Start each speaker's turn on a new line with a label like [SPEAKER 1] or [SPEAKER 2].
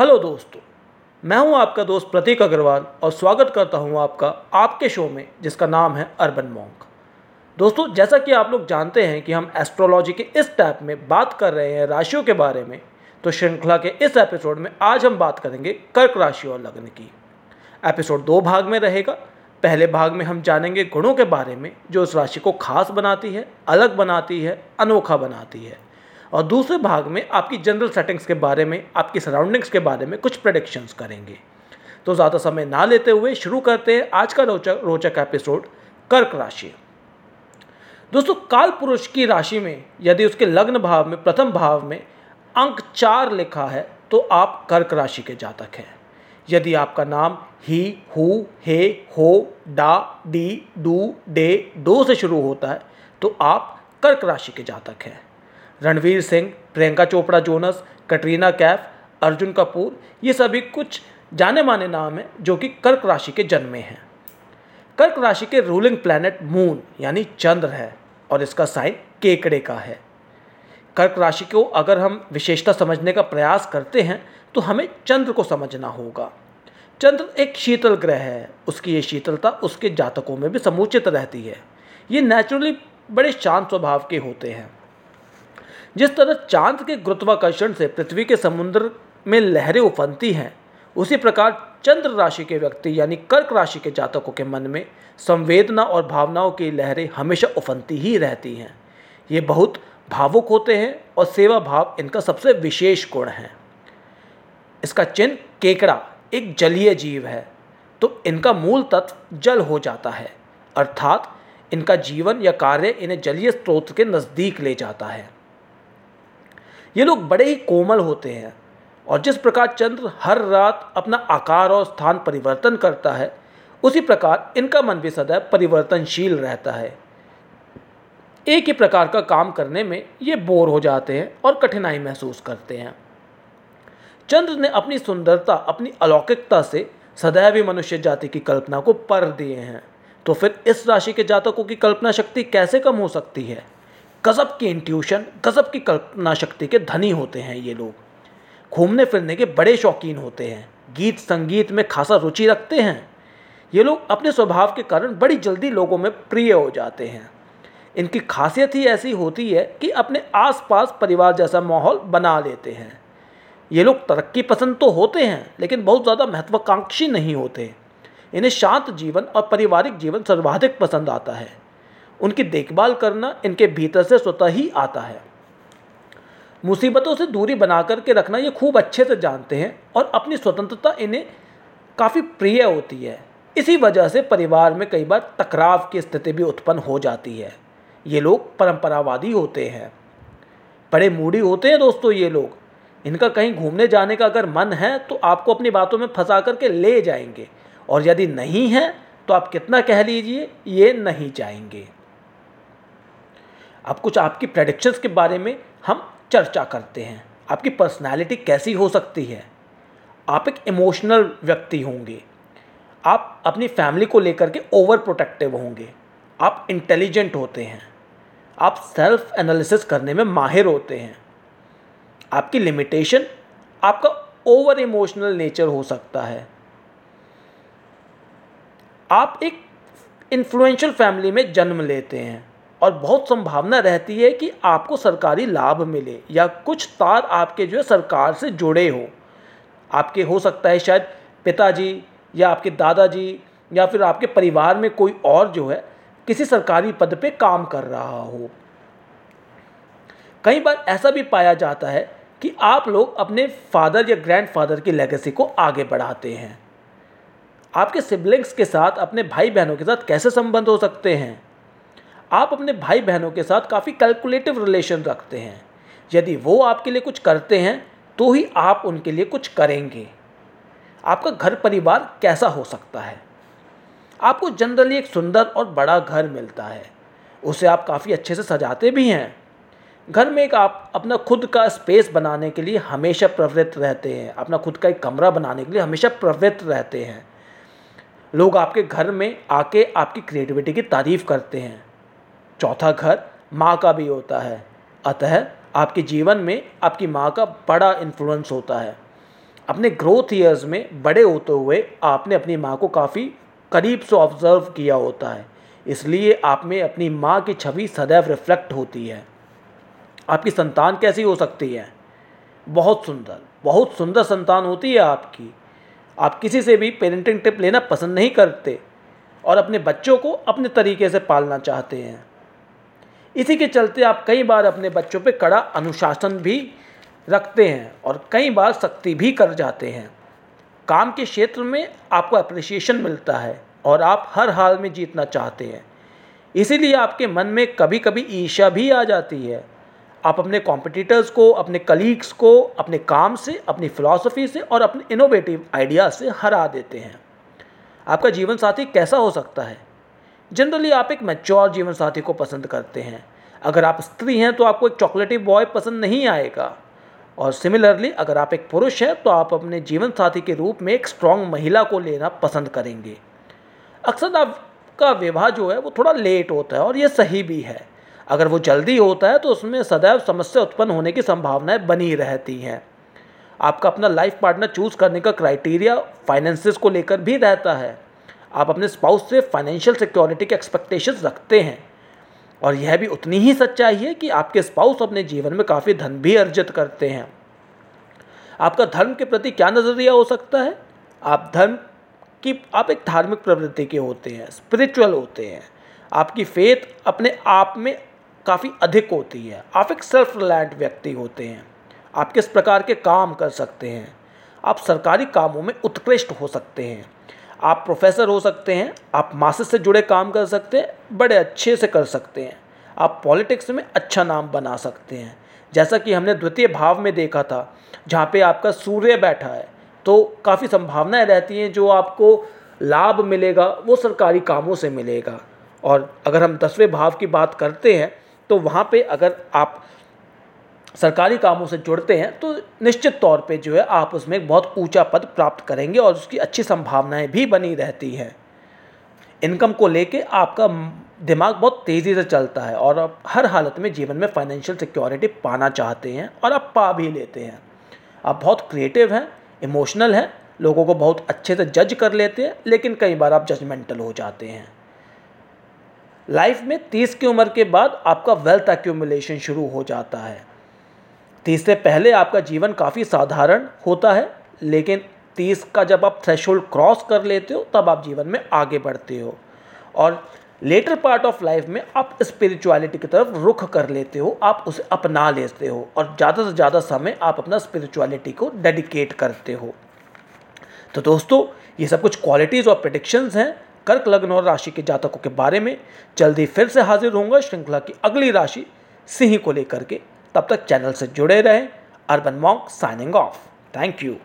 [SPEAKER 1] Hello दोस्तों, मैं हूँ आपका दोस्त प्रतीक अग्रवाल और स्वागत करता हूँ आपका आपके शो में, जिसका नाम है अर्बन मॉन्क। दोस्तों, जैसा कि आप लोग जानते हैं कि हम एस्ट्रोलॉजी के इस टैप में बात कर रहे हैं राशियों के बारे में तो श्रृंखला के इस एपिसोड में आज हम बात करेंगे कर्क राशि और लग्न की। एपिसोड दो भाग में रहेगा। पहले भाग में हम जानेंगे गुणों के बारे में, जो उस राशि को खास बनाती है, अलग बनाती है, अनोखा बनाती है। और दूसरे भाग में आपकी जनरल सेटिंग्स के बारे में, आपकी सराउंडिंग्स के बारे में कुछ प्रडिक्शंस करेंगे। तो ज़्यादा समय ना लेते हुए शुरू करते हैं आज का रोचक रोचक एपिसोड कर्क राशि। दोस्तों, काल पुरुष की राशि में, यदि उसके लग्न भाव में, प्रथम भाव में अंक चार लिखा है तो आप कर्क राशि के जातक हैं। यदि आपका नाम ही, हु, हे, हो, डा, डी डू डे डो से शुरू होता है तो आप कर्क राशि के जातक हैं। रणवीर सिंह, प्रियंका चोपड़ा, जोनस, कटरीना कैफ, अर्जुन कपूर, ये सभी कुछ जाने माने नाम हैं जो कि कर्क राशि के जन्मे हैं। कर्क राशि के रूलिंग प्लैनेट मून यानी चंद्र है, और इसका साइन केकड़े का है। कर्क राशि को अगर हम विशेषता समझने का प्रयास करते हैं तो हमें चंद्र को समझना होगा। चंद्र एक शीतल ग्रह है, उसकी ये शीतलता उसके जातकों में भी समुचित रहती है। ये नेचुरली बड़े शांत स्वभाव के होते हैं। जिस तरह चाँद के गुरुत्वाकर्षण से पृथ्वी के समुद्र में लहरें उफनती हैं, उसी प्रकार चंद्र राशि के व्यक्ति यानी कर्क राशि के जातकों के मन में संवेदना और भावनाओं की लहरें हमेशा उफनती ही रहती हैं। ये बहुत भावुक होते हैं और सेवा भाव इनका सबसे विशेष गुण है। इसका चिन्ह केकड़ा, एक जलीय जीव है। तो इनका मूल तत्व जल हो जाता है, अर्थात इनका जीवन या कार्य इन्हें जलीय स्रोत के नज़दीक ले जाता है। ये लोग बड़े ही कोमल होते हैं। और जिस प्रकार चंद्र हर रात अपना आकार और स्थान परिवर्तन करता है, उसी प्रकार इनका मन भी सदैव परिवर्तनशील रहता है। एक ही प्रकार का काम करने में ये बोर हो जाते हैं और कठिनाई महसूस करते हैं। चंद्र ने अपनी सुंदरता, अपनी अलौकिकता से सदैव ही मनुष्य जाति की कल्पना को पर दिए हैं। तो फिर इस राशि के जातकों की कल्पना शक्ति कैसे कम हो सकती है? गज़ब की इंट्यूशन गज़ब की कल्पना शक्ति के धनी होते हैं ये लोग। घूमने फिरने के बड़े शौकीन होते हैं। गीत संगीत में खासा रुचि रखते हैं। ये लोग अपने स्वभाव के कारण बड़ी जल्दी लोगों में प्रिय हो जाते हैं। इनकी खासियत ही ऐसी होती है कि अपने आसपास परिवार जैसा माहौल बना लेते हैं। ये लोग तरक्की पसंद तो होते हैं, लेकिन बहुत ज़्यादा महत्वाकांक्षी नहीं होते। इन्हें शांत जीवन और पारिवारिक जीवन सर्वाधिक पसंद आता है। उनकी देखभाल करना इनके भीतर से स्वतः ही आता है। मुसीबतों से दूरी बना करके रखना ये खूब अच्छे से जानते हैं और अपनी स्वतंत्रता इन्हें काफ़ी प्रिय होती है। इसी वजह से परिवार में कई बार टकराव की स्थिति भी उत्पन्न हो जाती है। ये लोग परंपरावादी होते हैं। बड़े मूडी होते हैं दोस्तों ये लोग। इनका कहीं घूमने जाने का अगर मन है तो आपको अपनी बातों में फंसा करके ले जाएँगे। और यदि नहीं है तो आप कितना कह लीजिए, ये नहीं जाएँगे अब कुछ आपकी प्रडिक्शंस के बारे में हम चर्चा करते हैं। आपकी पर्सनालिटी कैसी हो सकती है? आप एक इमोशनल व्यक्ति होंगे। आप अपनी फैमिली को लेकर के ओवर प्रोटेक्टिव होंगे। आप इंटेलिजेंट होते हैं। आप सेल्फ एनालिसिस करने में माहिर होते हैं। आपकी लिमिटेशन आपका ओवर इमोशनल नेचर हो सकता है। आप एक इन्फ्लुएंशियल फैमिली में जन्म लेते हैं। और बहुत संभावना रहती है कि आपको सरकारी लाभ मिले या कुछ तार आपके जो है सरकार से जुड़े हो। आपके हो सकता है शायद पिताजी या आपके दादाजी या फिर आपके परिवार में कोई और जो है किसी सरकारी पद पे काम कर रहा हो। कई बार ऐसा भी पाया जाता है कि आप लोग अपने फादर या ग्रैंडफादर की लेगेसी को आगे बढ़ाते हैं। आपके सिबलिंग्स के साथ अपने भाई बहनों के साथ कैसे संबंध हो सकते हैं? आप अपने भाई बहनों के साथ काफ़ी कैलकुलेटिव रिलेशन रखते हैं। यदि वो आपके लिए कुछ करते हैं तो ही आप उनके लिए कुछ करेंगे। आपका घर परिवार कैसा हो सकता है? आपको जनरली एक सुंदर और बड़ा घर मिलता है। उसे आप काफ़ी अच्छे से सजाते भी हैं। घर में एक आप अपना खुद का स्पेस बनाने के लिए हमेशा प्रवृत्त रहते हैं। अपना खुद का एक कमरा बनाने के लिए हमेशा प्रवृत्त रहते हैं। लोग आपके घर में आके आपकी क्रिएटिविटी की तारीफ़ करते हैं। चौथा घर माँ का भी होता है। अतः आपके जीवन में आपकी माँ का बड़ा इन्फ्लुएंस होता है। अपने ग्रोथ ईयर्स में बड़े होते हुए आपने अपनी माँ को काफ़ी करीब से ऑब्ज़र्व किया होता है। इसलिए आप में अपनी माँ की छवि सदैव रिफ्लेक्ट होती है। आपकी संतान कैसी हो सकती है? बहुत सुंदर बहुत सुंदर संतान होती है आपकी। आप किसी से भी पेरेंटिंग टिप लेना पसंद नहीं करते और अपने बच्चों को अपने तरीके से पालना चाहते हैं। इसी के चलते आप कई बार अपने बच्चों पे कड़ा अनुशासन भी रखते हैं और कई बार सख्ती भी कर जाते हैं। काम के क्षेत्र में आपको अप्रिसिएशन मिलता है और आप हर हाल में जीतना चाहते हैं। इसीलिए आपके मन में कभी कभी ईर्ष्या भी आ जाती है। आप अपने कॉम्पिटिटर्स को, अपने कलीग्स को, अपने काम से, अपनी फ़िलासफ़ी से और अपने इनोवेटिव आइडियाज़ से हरा देते हैं। आपका जीवन साथी कैसा हो सकता है? जनरली आप एक मैच्योर जीवन साथी को पसंद करते हैं। अगर आप स्त्री हैं तो आपको एक चॉकलेटी बॉय पसंद नहीं आएगा। और सिमिलरली अगर आप एक पुरुष हैं तो आप अपने जीवन साथी के रूप में एक स्ट्रॉन्ग महिला को लेना पसंद करेंगे। अक्सर आपका विवाह जो है, वो थोड़ा लेट होता है और ये सही भी है। अगर वो जल्दी होता है तो उसमें सदैव समस्या उत्पन्न होने की संभावनाएँ बनी रहती हैं। आपका अपना लाइफ पार्टनर चूज़ करने का क्राइटेरिया फाइनेंसिस को लेकर भी रहता है। आप अपने स्पाउस से फाइनेंशियल सिक्योरिटी के एक्सपेक्टेशंस रखते हैं। और यह भी उतनी ही सच्चाई है कि आपके स्पाउस अपने जीवन में काफ़ी धन भी अर्जित करते हैं। आपका धर्म के प्रति क्या नज़रिया हो सकता है? आप धर्म की, आप एक धार्मिक प्रवृत्ति के होते हैं स्पिरिचुअल होते हैं। आपकी फेथ अपने आप में काफ़ी अधिक होती है। आप एक सेल्फ रिलायंट व्यक्ति होते हैं। आप किस प्रकार के काम कर सकते हैं? आप सरकारी कामों में उत्कृष्ट हो सकते हैं। आप प्रोफेसर हो सकते हैं, आप मासिस से जुड़े काम कर सकते हैं, बड़े अच्छे से कर सकते हैं। आप पॉलिटिक्स में अच्छा नाम बना सकते हैं। जैसा कि हमने द्वितीय भाव में देखा था, जहाँ पे आपका सूर्य बैठा है तो काफ़ी संभावनाएँ रहती हैं जो आपको लाभ मिलेगा, वो सरकारी कामों से मिलेगा। और अगर हम दसवें भाव की बात करते हैं तो वहाँ पे अगर आप सरकारी कामों से जुड़ते हैं तो निश्चित तौर पे जो है आप उसमें एक बहुत ऊँचा पद प्राप्त करेंगे और उसकी अच्छी संभावनाएँ भी बनी रहती हैं। इनकम को लेके आपका दिमाग बहुत तेज़ी से चलता है और आप हर हालत में जीवन में फाइनेंशियल सिक्योरिटी पाना चाहते हैं और आप पा भी लेते हैं। आप बहुत क्रिएटिव हैं, इमोशनल हैं, लोगों को बहुत अच्छे से जज कर लेते हैं, लेकिन कई बार आप जजमेंटल हो जाते हैं। लाइफ में तीस की उम्र के बाद आपका वेल्थ एक्यूमुलेशन शुरू हो जाता है। तीस से पहले आपका जीवन काफ़ी साधारण होता है, लेकिन तीस का जब आप थ्रेशोल्ड क्रॉस कर लेते हो, तब आप जीवन में आगे बढ़ते हो। और लेटर पार्ट ऑफ़ लाइफ में आप स्पिरिचुअलिटी की तरफ़ रुख कर लेते हो, आप उसे अपना लेते हो और ज़्यादा से ज़्यादा समय आप अपना स्पिरिचुअलिटी को डेडिकेट करते हो। तो दोस्तों, ये सब कुछ क्वालिटीज़ और प्रडिक्शंस हैं कर्क, लग्न और राशि के जातकों के बारे में। जल्दी फिर से हाजिर होंगे श्रृंखला की अगली राशि, सिंह को लेकर के। तब तक चैनल से जुड़े रहें। Urban mock signing of. Thank you